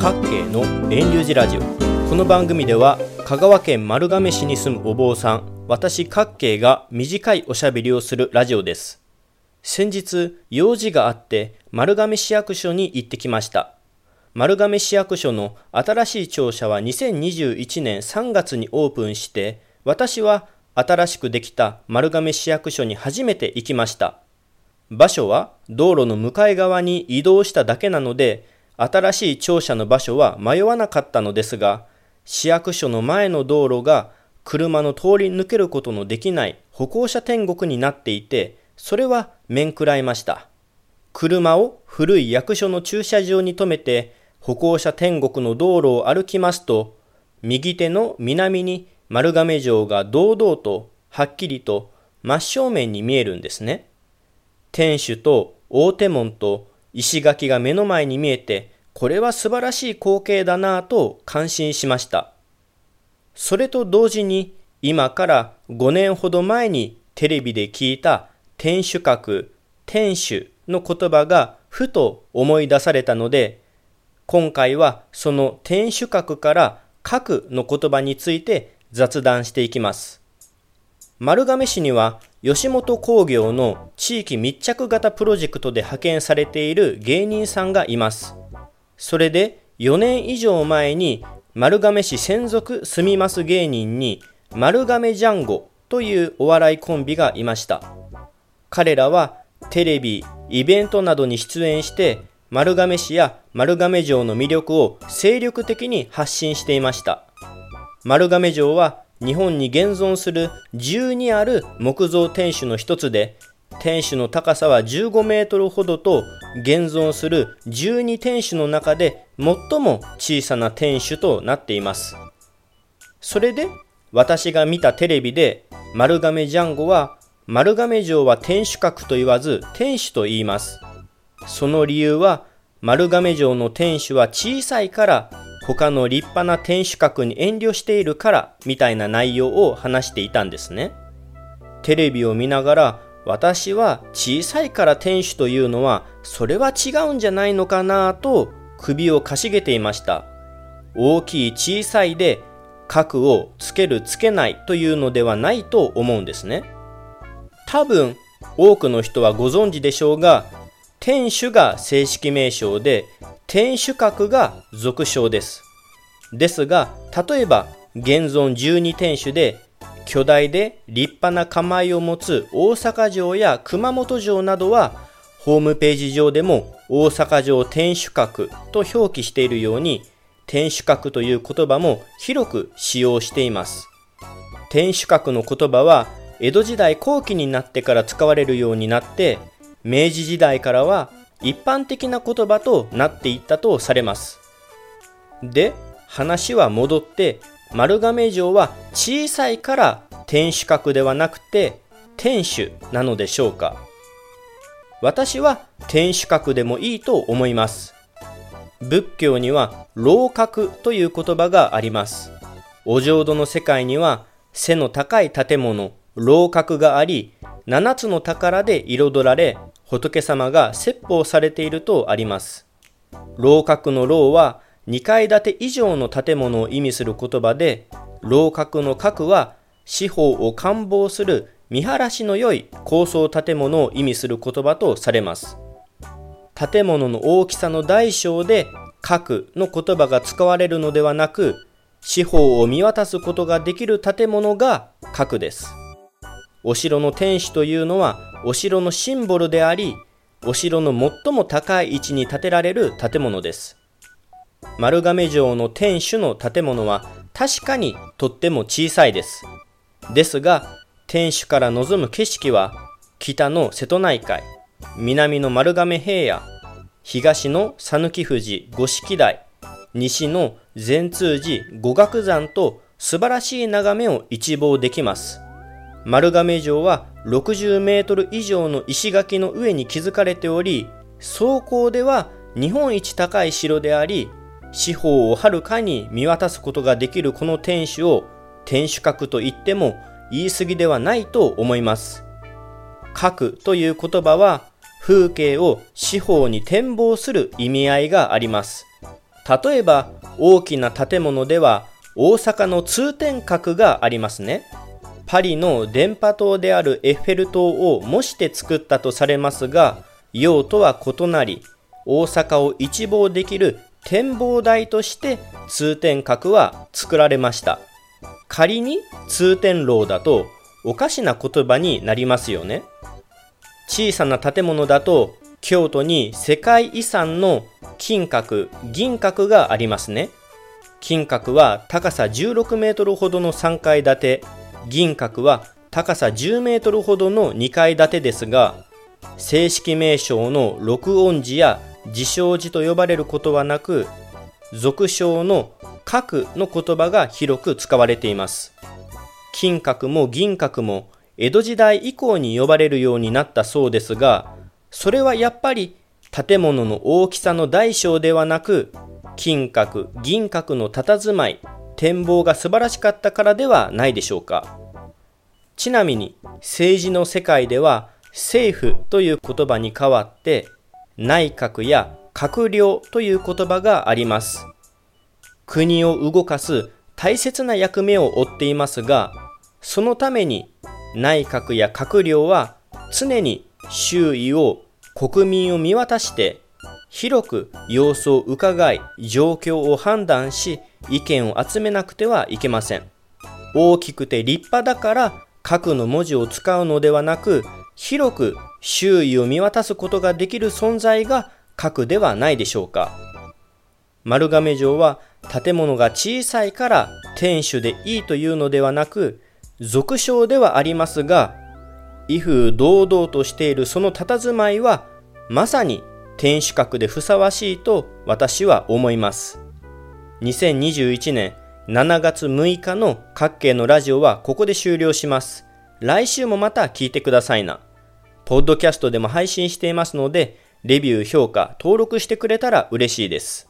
各系の遠流寺ラジオ。この番組では香川県丸亀市に住むお坊さん私各系が短いおしゃべりをするラジオです。先日用事があって丸亀市役所に行ってきました。丸亀市役所の新しい庁舎は2021年3月にオープンして私は新しくできた丸亀市役所に初めて行きました。場所は道路の向かい側に移動しただけなので新しい庁舎の場所は迷わなかったのですが市役所の前の道路が車の通り抜けることのできない歩行者天国になっていてそれは面食らいました。車を古い役所の駐車場に停めて歩行者天国の道路を歩きますと右手の南に丸亀城が堂々とはっきりと真正面に見えるんですね。天守と大手門と石垣が目の前に見えて、これは素晴らしい光景だなぁと感心しました。それと同時に、今から5年ほど前にテレビで聞いた天守閣、天守の言葉がふと思い出されたので、今回はその天守閣から核の言葉について雑談していきます。丸亀市には吉本興業の地域密着型プロジェクトで派遣されている芸人さんがいます。それで4年以上前に丸亀市専属住みます芸人に丸亀ジャンゴというお笑いコンビがいました。彼らはテレビ、イベントなどに出演して丸亀市や丸亀城の魅力を精力的に発信していました。丸亀城は日本に現存する12ある木造天守の一つで天守の高さは15メートルほどと現存する12天守の中で最も小さな天守となっていますそれで私が見たテレビで丸亀ジャンゴは丸亀城は天守閣と言わず天守と言いますその理由は丸亀城の天守は小さいから他の立派な天守閣に遠慮しているからみたいな内容を話していたんですね。テレビを見ながら私は小さいから天守というのはそれは違うんじゃないのかなと首をかしげていました。大きい小さいで核をつけるつけないというのではないと思うんですね。多分多くの人はご存知でしょうが天守が正式名称で天守閣が俗称です。ですが、例えば現存12天守で巨大で立派な構えを持つ大阪城や熊本城などはホームページ上でも大阪城天守閣と表記しているように天守閣という言葉も広く使用しています。天守閣の言葉は江戸時代後期になってから使われるようになって明治時代からは一般的な言葉となっていったとされます。で、話は戻って丸亀城は小さいから天守閣ではなくて天守なのでしょうか？私は天守閣でもいいと思います。仏教には楼閣という言葉があります。お浄土の世界には背の高い建物、楼閣があり、七つの宝で彩られ、仏様が説法されているとあります。楼閣の楼は2階建て以上の建物を意味する言葉で、楼閣の閣は四方を観望する見晴らしの良い高層建物を意味する言葉とされます。建物の大きさの大小で閣の言葉が使われるのではなく、四方を見渡すことができる建物が閣です。お城の天守というのはお城のシンボルであり、お城の最も高い位置に建てられる建物です。丸亀城の天守の建物は確かにとっても小さいです。ですが、天守から望む景色は北の瀬戸内海、南の丸亀平野、東の讃岐富士五色台、西の善通寺五岳山と素晴らしい眺めを一望できます。丸亀城は60メートル以上の石垣の上に築かれており、総高では日本一高い城であり、四方をはるかに見渡すことができるこの天守を天守閣と言っても言い過ぎではないと思います。閣という言葉は風景を四方に展望する意味合いがあります。例えば大きな建物では大阪の通天閣がありますね。パリの電波塔であるエッフェル塔を模して作ったとされますが、用途は異なり、大阪を一望できる展望台として通天閣は作られました。仮に通天楼だとおかしな言葉になりますよね。小さな建物だと京都に世界遺産の金閣、銀閣がありますね。金閣は高さ16メートルほどの3階建て、銀閣は高さ10メートルほどの2階建てですが、正式名称の録音寺や自称寺と呼ばれることはなく、俗称の核の言葉が広く使われています。金閣も銀閣も江戸時代以降に呼ばれるようになったそうですが、それはやっぱり建物の大きさの大小ではなく、金閣、銀閣の佇まい、展望が素晴らしかったからではないでしょうか。ちなみに政治の世界では政府という言葉に代わって内閣や閣僚という言葉があります。国を動かす大切な役目を負っていますが、そのために内閣や閣僚は常に周囲を国民を見渡して広く様子を伺い状況を判断し意見を集めなくてはいけません大きくて立派だから核の文字を使うのではなく広く周囲を見渡すことができる存在が核ではないでしょうか丸亀城は建物が小さいから天守でいいというのではなく俗称ではありますが威風堂々としているその佇まいはまさに天守閣でふさわしいと私は思います。2021年7月6日の各系のラジオはここで終了します。来週もまた聞いてくださいな。ポッドキャストでも配信していますので、レビュー、評価、登録してくれたら嬉しいです。